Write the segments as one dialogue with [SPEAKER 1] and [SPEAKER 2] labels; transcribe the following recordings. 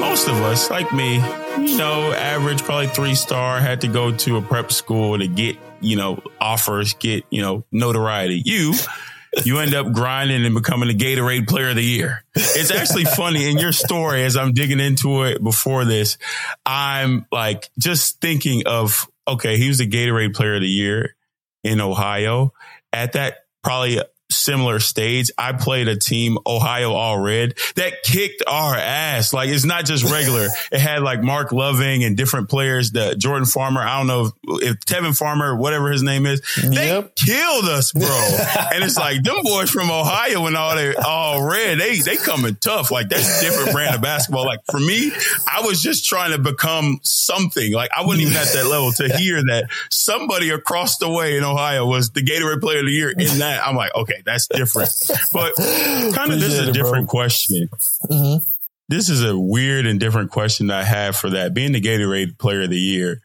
[SPEAKER 1] most of us, like me, you know, average, probably three star, had to go to a prep school to get, you know, offers, get, you know, notoriety. You, you end up grinding and becoming the Gatorade player of the year. It's actually funny in your story as I'm digging into it before this. I'm like just thinking of, okay, he was the Gatorade player of the year in Ohio at that probably similar stage, I played a team, Ohio All Red, that kicked our ass. Like it's not just regular. it had like Marc Loving and different players, the Jordan Farmer. I don't know if, if Tevin Farmer, whatever his name is, they yep. killed us, bro. and it's like them boys from Ohio and all they all red, they they coming tough. Like that's a different brand of basketball. Like for me, I was just trying to become something. Like I wasn't even at that level to hear that somebody across the way in Ohio was the Gatorade player of the year in that. I'm like, okay, that's different. But kind of this is a different it, question. Mm-hmm. This is a weird and different question I have for that. Being the Gatorade player of the year,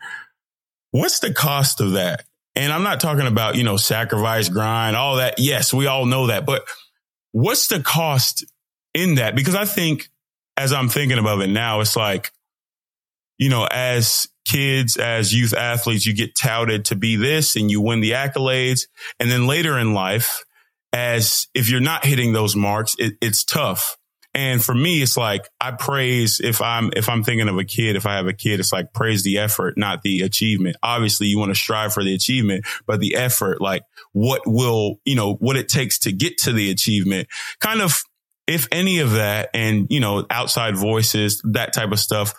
[SPEAKER 1] what's the cost of that? And I'm not talking about, you know, sacrifice, grind, all that. Yes, we all know that. But what's the cost in that? Because I think as I'm thinking about it now, it's like, you know, as kids, as youth athletes, you get touted to be this and you win the accolades. And then later in life, as if you're not hitting those marks, it, it's tough. And for me, it's like I praise if I'm if I'm thinking of a kid, if I have a kid, it's like praise the effort, not the achievement. Obviously, you want to strive for the achievement, but the effort, like what will, you know, what it takes to get to the achievement, kind of if any of that and, you know, outside voices, that type of stuff.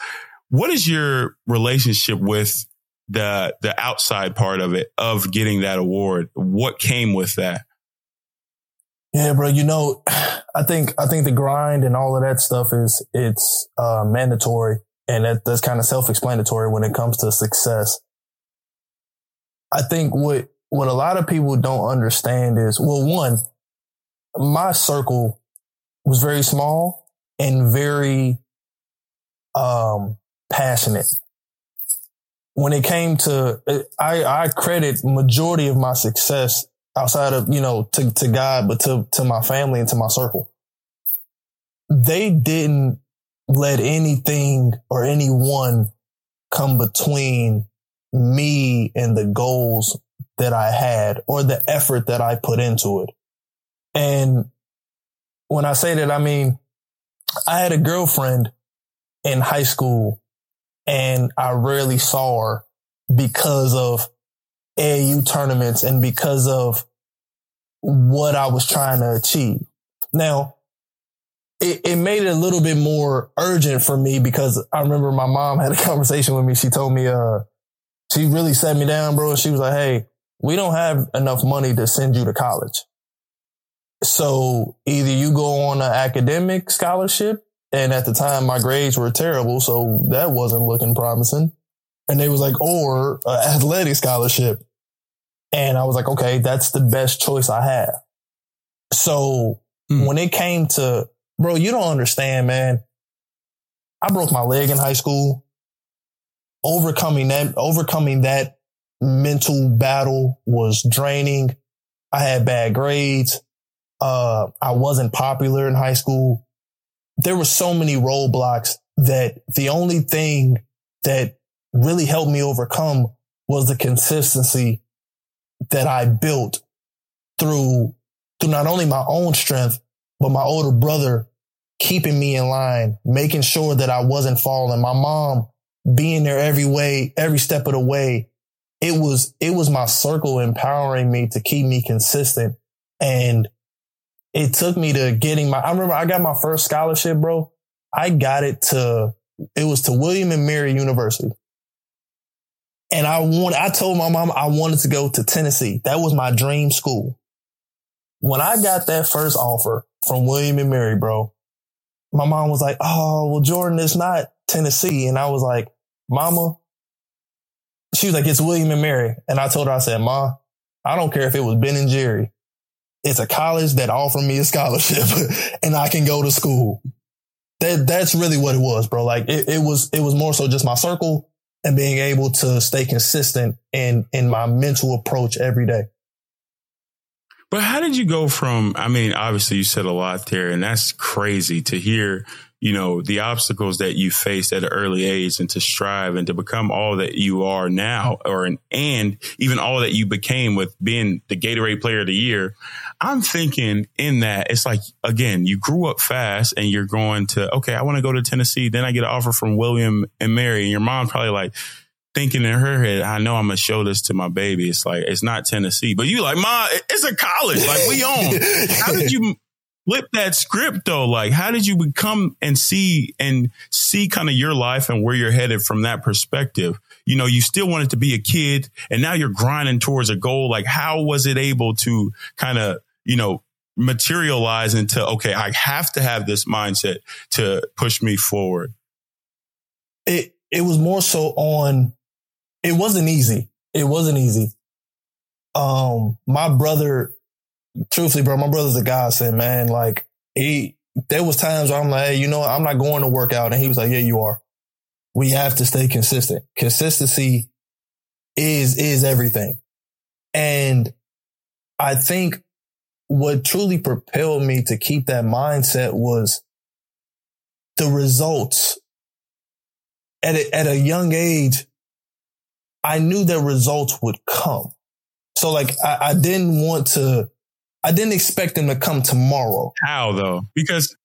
[SPEAKER 1] What is your relationship with the the outside part of it of getting that award? What came with that?
[SPEAKER 2] Yeah, bro. You know, I think I think the grind and all of that stuff is it's uh, mandatory, and that, that's kind of self-explanatory when it comes to success. I think what what a lot of people don't understand is well, one, my circle was very small and very um passionate. When it came to, I I credit majority of my success outside of, you know, to, to God, but to, to my family and to my circle. They didn't let anything or anyone come between me and the goals that I had or the effort that I put into it. And when I say that, I mean, I had a girlfriend in high school and I rarely saw her because of AAU tournaments and because of what I was trying to achieve. Now, it, it made it a little bit more urgent for me because I remember my mom had a conversation with me. She told me, uh, she really set me down, bro. And she was like, Hey, we don't have enough money to send you to college. So either you go on an academic scholarship. And at the time, my grades were terrible. So that wasn't looking promising. And they was like, or athletic scholarship. And I was like, okay, that's the best choice I have. So mm. when it came to, bro, you don't understand, man. I broke my leg in high school. Overcoming that, overcoming that mental battle was draining. I had bad grades. Uh, I wasn't popular in high school. There were so many roadblocks that the only thing that really helped me overcome was the consistency that I built through, through not only my own strength, but my older brother keeping me in line, making sure that I wasn't falling. My mom being there every way, every step of the way. It was, it was my circle empowering me to keep me consistent. And it took me to getting my, I remember I got my first scholarship, bro. I got it to, it was to William and Mary University. And I want, I told my mom I wanted to go to Tennessee. That was my dream school. When I got that first offer from William and Mary, bro, my mom was like, Oh, well, Jordan, it's not Tennessee. And I was like, mama, she was like, it's William and Mary. And I told her, I said, ma, I don't care if it was Ben and Jerry. It's a college that offered me a scholarship and I can go to school. That, that's really what it was, bro. Like it, it was, it was more so just my circle and being able to stay consistent in in my mental approach every day.
[SPEAKER 1] But how did you go from, I mean, obviously you said a lot there and that's crazy to hear, you know, the obstacles that you faced at an early age and to strive and to become all that you are now or, and even all that you became with being the Gatorade player of the year. I'm thinking in that it's like, again, you grew up fast and you're going to, okay, I want to go to Tennessee. Then I get an offer from William and Mary and your mom probably like, thinking in her head, I know I'm gonna show this to my baby. It's like it's not Tennessee, but you like, Ma, it's a college. Like we own. how did you flip that script though? Like, how did you become and see and see kind of your life and where you're headed from that perspective? You know, you still wanted to be a kid, and now you're grinding towards a goal. Like, how was it able to kind of you know materialize into okay, I have to have this mindset to push me forward?
[SPEAKER 2] It it was more so on it wasn't easy. It wasn't easy. Um, my brother, truthfully, bro, my brother's a godsend, man. Like he, there was times where I'm like, hey, you know what? I'm not going to work out. And he was like, yeah, you are. We have to stay consistent. Consistency is, is everything. And I think what truly propelled me to keep that mindset was the results at a, at a young age. I knew that results would come. So like I, I didn't want to, I didn't expect them to come tomorrow.
[SPEAKER 1] How though? Because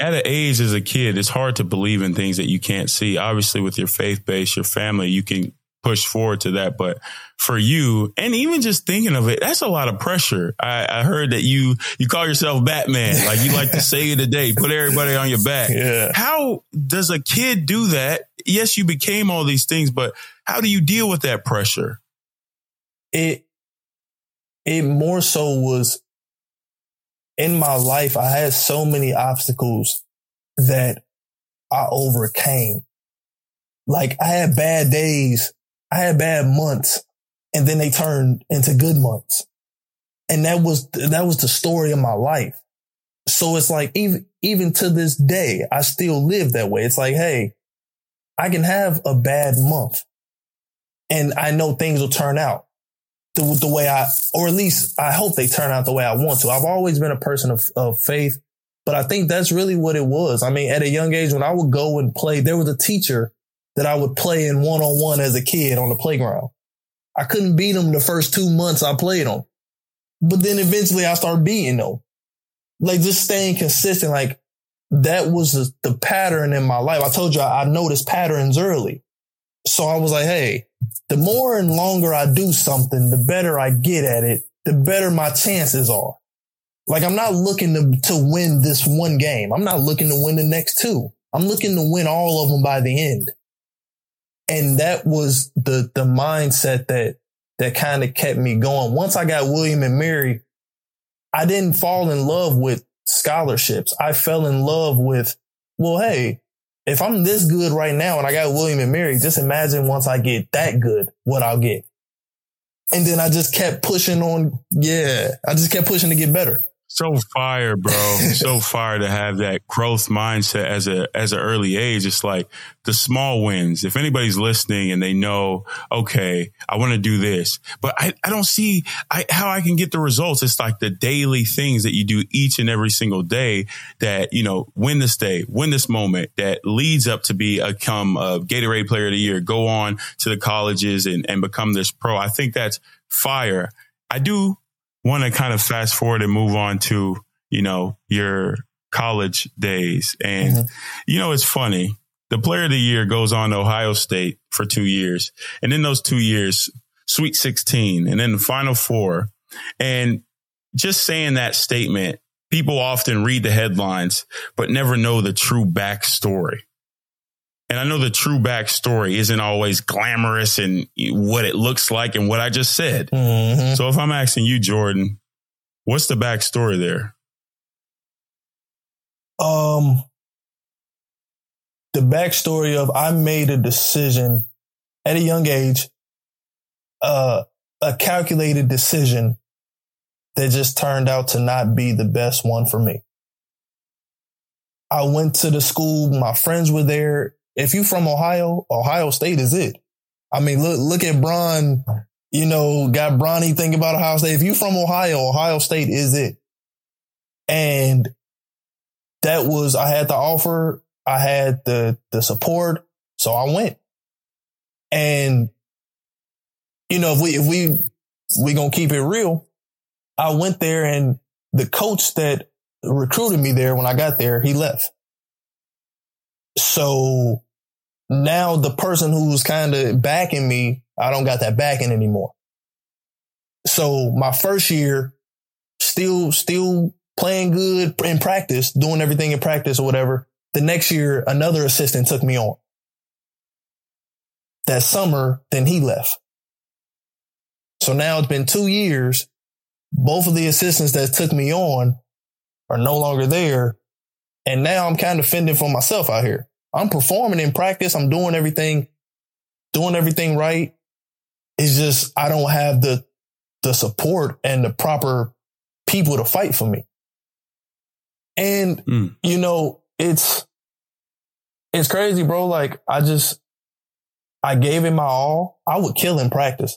[SPEAKER 1] at an age as a kid, it's hard to believe in things that you can't see. Obviously, with your faith base, your family, you can push forward to that. But for you, and even just thinking of it, that's a lot of pressure. I, I heard that you you call yourself Batman, like you like to save the day, put everybody on your back.
[SPEAKER 2] Yeah.
[SPEAKER 1] How does a kid do that? Yes, you became all these things, but how do you deal with that pressure?
[SPEAKER 2] It it more so was in my life. I had so many obstacles that I overcame. Like I had bad days I had bad months and then they turned into good months. And that was, that was the story of my life. So it's like, even, even to this day, I still live that way. It's like, Hey, I can have a bad month and I know things will turn out the, the way I, or at least I hope they turn out the way I want to. I've always been a person of, of faith, but I think that's really what it was. I mean, at a young age, when I would go and play, there was a teacher that I would play in one on one as a kid on the playground. I couldn't beat them the first two months I played them, but then eventually I started beating them. Like just staying consistent. Like that was the, the pattern in my life. I told you I, I noticed patterns early. So I was like, Hey, the more and longer I do something, the better I get at it, the better my chances are. Like I'm not looking to, to win this one game. I'm not looking to win the next two. I'm looking to win all of them by the end. And that was the, the mindset that, that kind of kept me going. Once I got William and Mary, I didn't fall in love with scholarships. I fell in love with, well, hey, if I'm this good right now and I got William and Mary, just imagine once I get that good, what I'll get. And then I just kept pushing on. Yeah. I just kept pushing to get better.
[SPEAKER 1] So fire, bro. so fire to have that growth mindset as a as an early age. It's like the small wins. If anybody's listening and they know, okay, I want to do this, but I, I don't see I, how I can get the results. It's like the daily things that you do each and every single day that, you know, win this day, win this moment that leads up to be a come a Gatorade player of the year, go on to the colleges and, and become this pro. I think that's fire. I do want to kind of fast forward and move on to, you know, your college days. And, mm-hmm. you know, it's funny. The player of the year goes on to Ohio State for two years. And in those two years, Sweet 16 and then the final four. And just saying that statement, people often read the headlines, but never know the true backstory. And I know the true backstory isn't always glamorous and what it looks like and what I just said. Mm-hmm. So if I'm asking you, Jordan, what's the backstory there?
[SPEAKER 2] Um, the backstory of I made a decision at a young age, uh, a calculated decision that just turned out to not be the best one for me. I went to the school. My friends were there if you from Ohio, Ohio State is it. I mean, look, look at Bron you know, got Bronny thinking about Ohio State. If you from Ohio, Ohio State is it. And that was, I had the offer. I had the, the support. So I went. And, you know, if we, if we, we gonna keep it real, I went there and the coach that recruited me there when I got there, he left. So now the person who's kind of backing me, I don't got that backing anymore. So my first year, still, still playing good in practice, doing everything in practice or whatever. The next year, another assistant took me on. That summer, then he left. So now it's been two years. Both of the assistants that took me on are no longer there. And now I'm kind of fending for myself out here. I'm performing in practice. I'm doing everything, doing everything right. It's just, I don't have the, the support and the proper people to fight for me. And, mm. you know, it's, it's crazy, bro. Like I just, I gave it my all. I would kill in practice.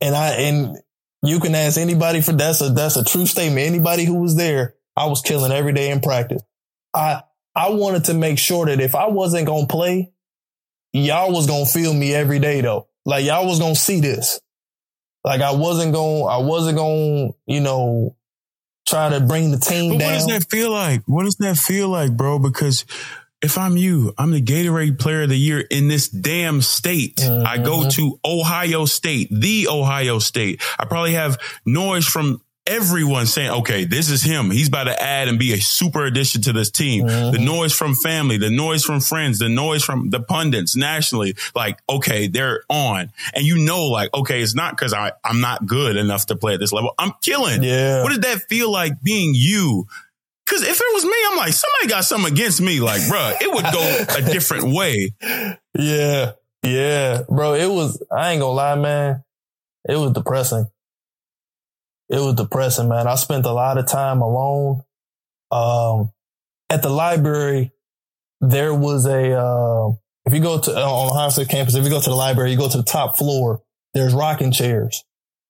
[SPEAKER 2] And I, and you can ask anybody for that's a, that's a true statement. Anybody who was there, I was killing every day in practice. I, I wanted to make sure that if I wasn't going to play, y'all was going to feel me every day though. Like y'all was going to see this. Like I wasn't gonna I wasn't gonna, you know, try to bring the team but down.
[SPEAKER 1] What does that feel like? What does that feel like, bro? Because if I'm you, I'm the Gatorade player of the year in this damn state. Mm-hmm. I go mm-hmm. to Ohio State, the Ohio State. I probably have noise from everyone saying, okay, this is him. He's about to add and be a super addition to this team. Mm-hmm. The noise from family, the noise from friends, the noise from the pundits nationally, like, okay, they're on. And you know, like, okay, it's not because I, I'm not good enough to play at this level. I'm killing.
[SPEAKER 2] Yeah.
[SPEAKER 1] What did that feel like being you? Cause if it was me, I'm like, somebody got something against me. Like, bro, it would go a different way.
[SPEAKER 2] Yeah. Yeah. Bro, it was, I ain't gonna lie, man. It was depressing it was depressing, man. I spent a lot of time alone. Um, at the library, there was a, uh, if you go to, uh, on Ohio State campus, if you go to the library, you go to the top floor, there's rocking chairs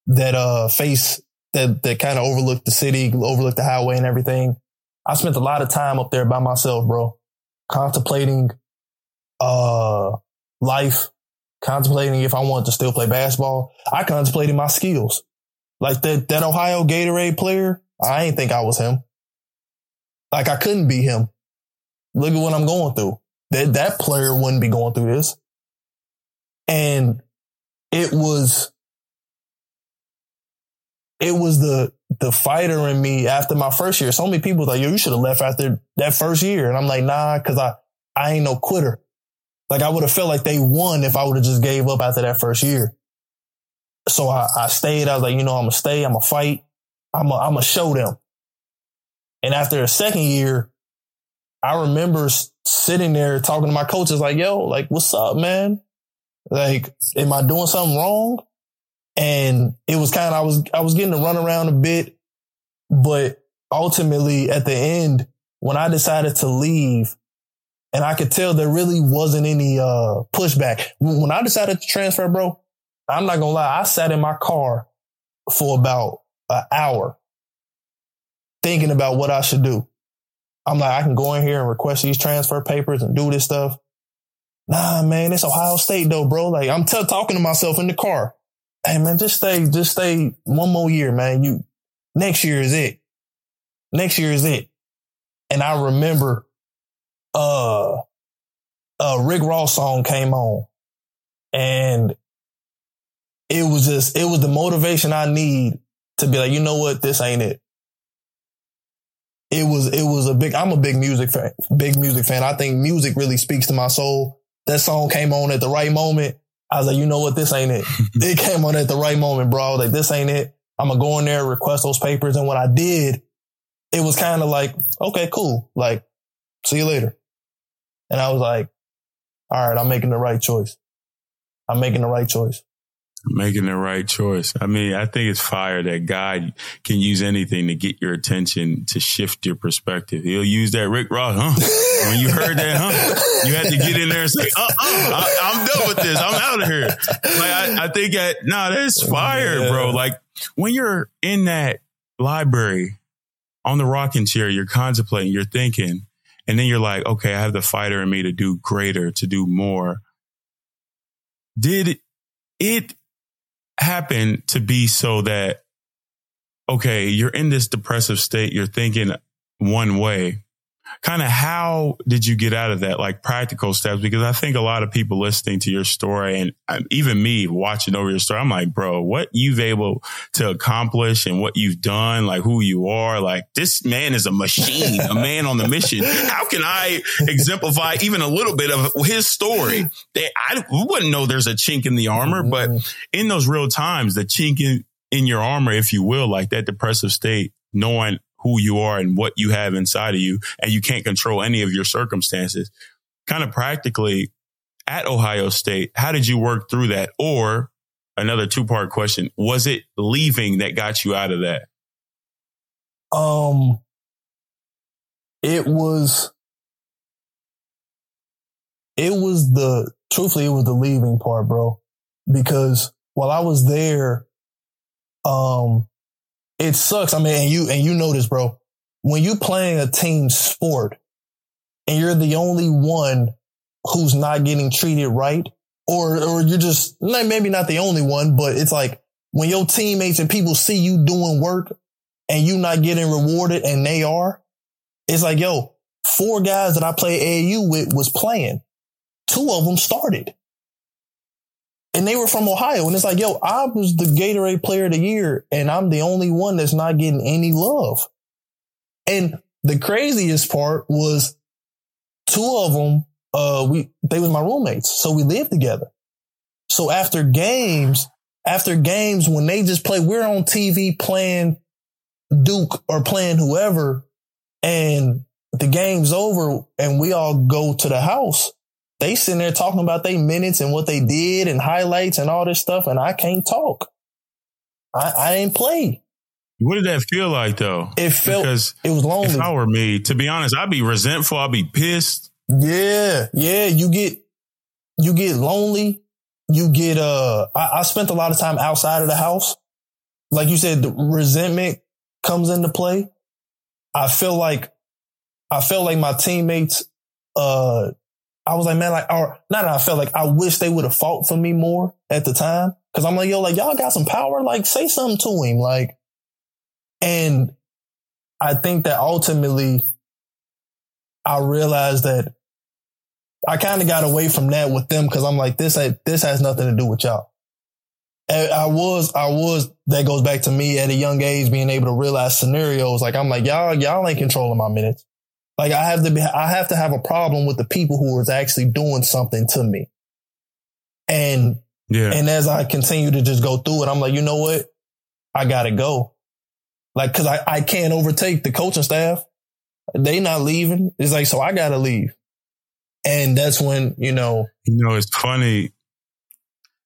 [SPEAKER 2] that, uh, face, that, that kind of overlook the city, overlook the highway and everything. I spent a lot of time up there by myself, bro, contemplating, uh, life, contemplating if I wanted to still play basketball. I contemplated my skills. Like that, that Ohio Gatorade player, I ain't think I was him. Like I couldn't be him. Look at what I'm going through. That, that player wouldn't be going through this. And it was, it was the, the fighter in me after my first year. So many people thought, yo, you should have left after that first year. And I'm like, nah, cause I, I ain't no quitter. Like I would have felt like they won if I would have just gave up after that first year. So I, I stayed. I was like, you know, I'm gonna stay. I'm gonna fight. I'm gonna, I'm show them. And after a second year, I remember sitting there talking to my coaches like, yo, like, what's up, man? Like, am I doing something wrong? And it was kind of, I was, I was getting to run around a bit, but ultimately at the end, when I decided to leave, and I could tell there really wasn't any, uh, pushback. When I decided to transfer, bro, I'm not gonna lie, I sat in my car for about an hour thinking about what I should do. I'm like, I can go in here and request these transfer papers and do this stuff. Nah, man, it's Ohio State though, bro. Like I'm t- talking to myself in the car. Hey man, just stay, just stay one more year, man. You next year is it. Next year is it. And I remember, uh, a Rick Ross song came on and it was just, it was the motivation I need to be like, you know what? This ain't it. It was, it was a big, I'm a big music fan, big music fan. I think music really speaks to my soul. That song came on at the right moment. I was like, you know what? This ain't it. it came on at the right moment, bro. like, this ain't it. I'm gonna go in there, request those papers. And when I did, it was kind of like, okay, cool. Like, see you later. And I was like, all right, I'm making the right choice. I'm making the right choice
[SPEAKER 1] making the right choice. I mean, I think it's fire that God can use anything to get your attention to shift your perspective. He'll use that Rick Ross, huh? When you heard that, huh? You had to get in there and say, uh, uh I, am done with this. I'm out of here. Like, I, I think that, nah, that's fire, bro. Like, when you're in that library on the rocking chair, you're contemplating, you're thinking, and then you're like, okay, I have the fighter in me to do greater, to do more. Did it happen to be so that, okay, you're in this depressive state, you're thinking one way, kind of how did you get out of that like practical steps? Because i think a lot of people listening to your story and um, even me watching over your story i'm like bro what you've able to accomplish and what you've done like who you are like this man is a machine a man on the mission. How can i exemplify even a little bit of his story? They, i wouldn't know there's a chink in the armor but in those real times the chink in, in your armor if you will like that depressive state knowing who you are and what you have inside of you, and you can't control any of your circumstances. Kind of practically at Ohio State, how did you work through that? Or another two part question, was it leaving that got you out of that?
[SPEAKER 2] Um, it was, it was the, truthfully, it was the leaving part, bro. Because while I was there, um, it sucks. I mean, and you, and you know this, bro. When you playing a team sport and you're the only one who's not getting treated right, or, or you're just, maybe not the only one, but it's like when your teammates and people see you doing work and you not getting rewarded and they are, it's like, yo, four guys that I play AAU with was playing. Two of them started and they were from Ohio. And it's like, yo, I was the Gatorade player of the year and I'm the only one that's not getting any love. And the craziest part was two of them, uh, we, they were my roommates. So we lived together. So after games, after games, when they just play, we're on TV playing Duke or playing whoever and the game's over and we all go to the house they sitting there talking about their minutes and what they did and highlights and all this stuff, and I can't talk. I, I ain't play.
[SPEAKER 1] What did that feel like though?
[SPEAKER 2] It felt because it was lonely.
[SPEAKER 1] If I were me, to be honest, I'd be resentful. I'd be pissed.
[SPEAKER 2] Yeah, yeah. You get you get lonely. You get uh. I, I spent a lot of time outside of the house. Like you said, the resentment comes into play. I feel like I felt like my teammates uh I was like, man, like, or not I felt like I wish they would have fought for me more at the time. Cause I'm like, yo, like, y'all got some power. Like, say something to him. Like, and I think that ultimately I realized that I kind of got away from that with them. Cause I'm like, this, this has nothing to do with y'all. And I was, I was, that goes back to me at a young age being able to realize scenarios. Like, I'm like, y'all, y'all ain't controlling my minutes. Like I have to be, I have to have a problem with the people who is actually doing something to me. And, yeah. and as I continue to just go through it, I'm like, you know what? I gotta go. Like, cause I, I can't overtake the coaching staff. They not leaving. It's like, so I gotta leave. And that's when, you know,
[SPEAKER 1] you know, it's funny.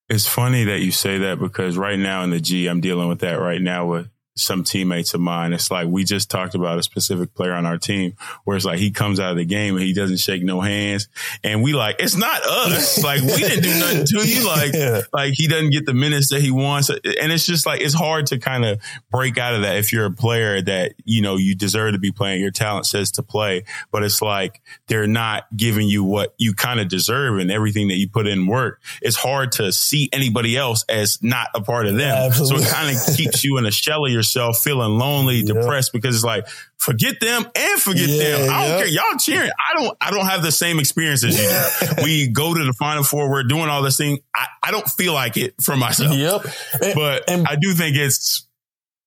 [SPEAKER 1] It's funny that you say that because right now in the G, I'm dealing with that right now with some teammates of mine. It's like we just talked about a specific player on our team where it's like he comes out of the game and he doesn't shake no hands. And we like, it's not us. like we didn't do nothing to you. Like, yeah. like he doesn't get the minutes that he wants. And it's just like, it's hard to kind of break out of that if you're a player that, you know, you deserve to be playing. Your talent says to play, but it's like they're not giving you what you kind of deserve and everything that you put in work. It's hard to see anybody else as not a part of them. Yeah, so it kind of keeps you in a shell of yourself yourself feeling lonely, depressed because it's like forget them and forget yeah, them. I don't care. Y'all cheering. I don't. I don't have the same experience as you. do. we go to the final four. We're doing all this thing. I, I don't feel like it for myself.
[SPEAKER 2] Yep.
[SPEAKER 1] And, but and, I do think it's.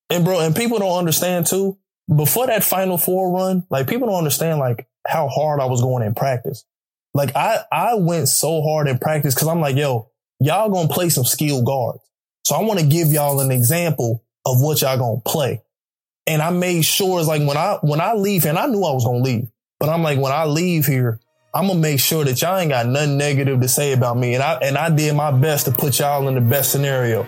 [SPEAKER 2] And bro, and people don't understand too. Before that final four run, like people don't understand like how hard I was going in practice. Like I I went so hard in practice because I'm like, yo, y'all gonna play some skilled guards. So I want to give y'all an example of what y'all gonna play. And I made sure it's like when I when I leave and I knew I was gonna leave, but I'm like when I leave here, I'm gonna make sure that y'all ain't got nothing negative to say about me. And I and I did my best to put y'all in the best scenario.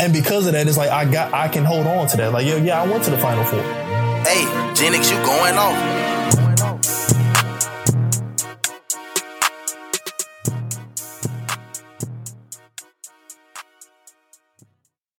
[SPEAKER 2] And because of that, it's like I got I can hold on to that. Like, yo, yeah, I went to the final four.
[SPEAKER 3] Hey, Genix, you going off.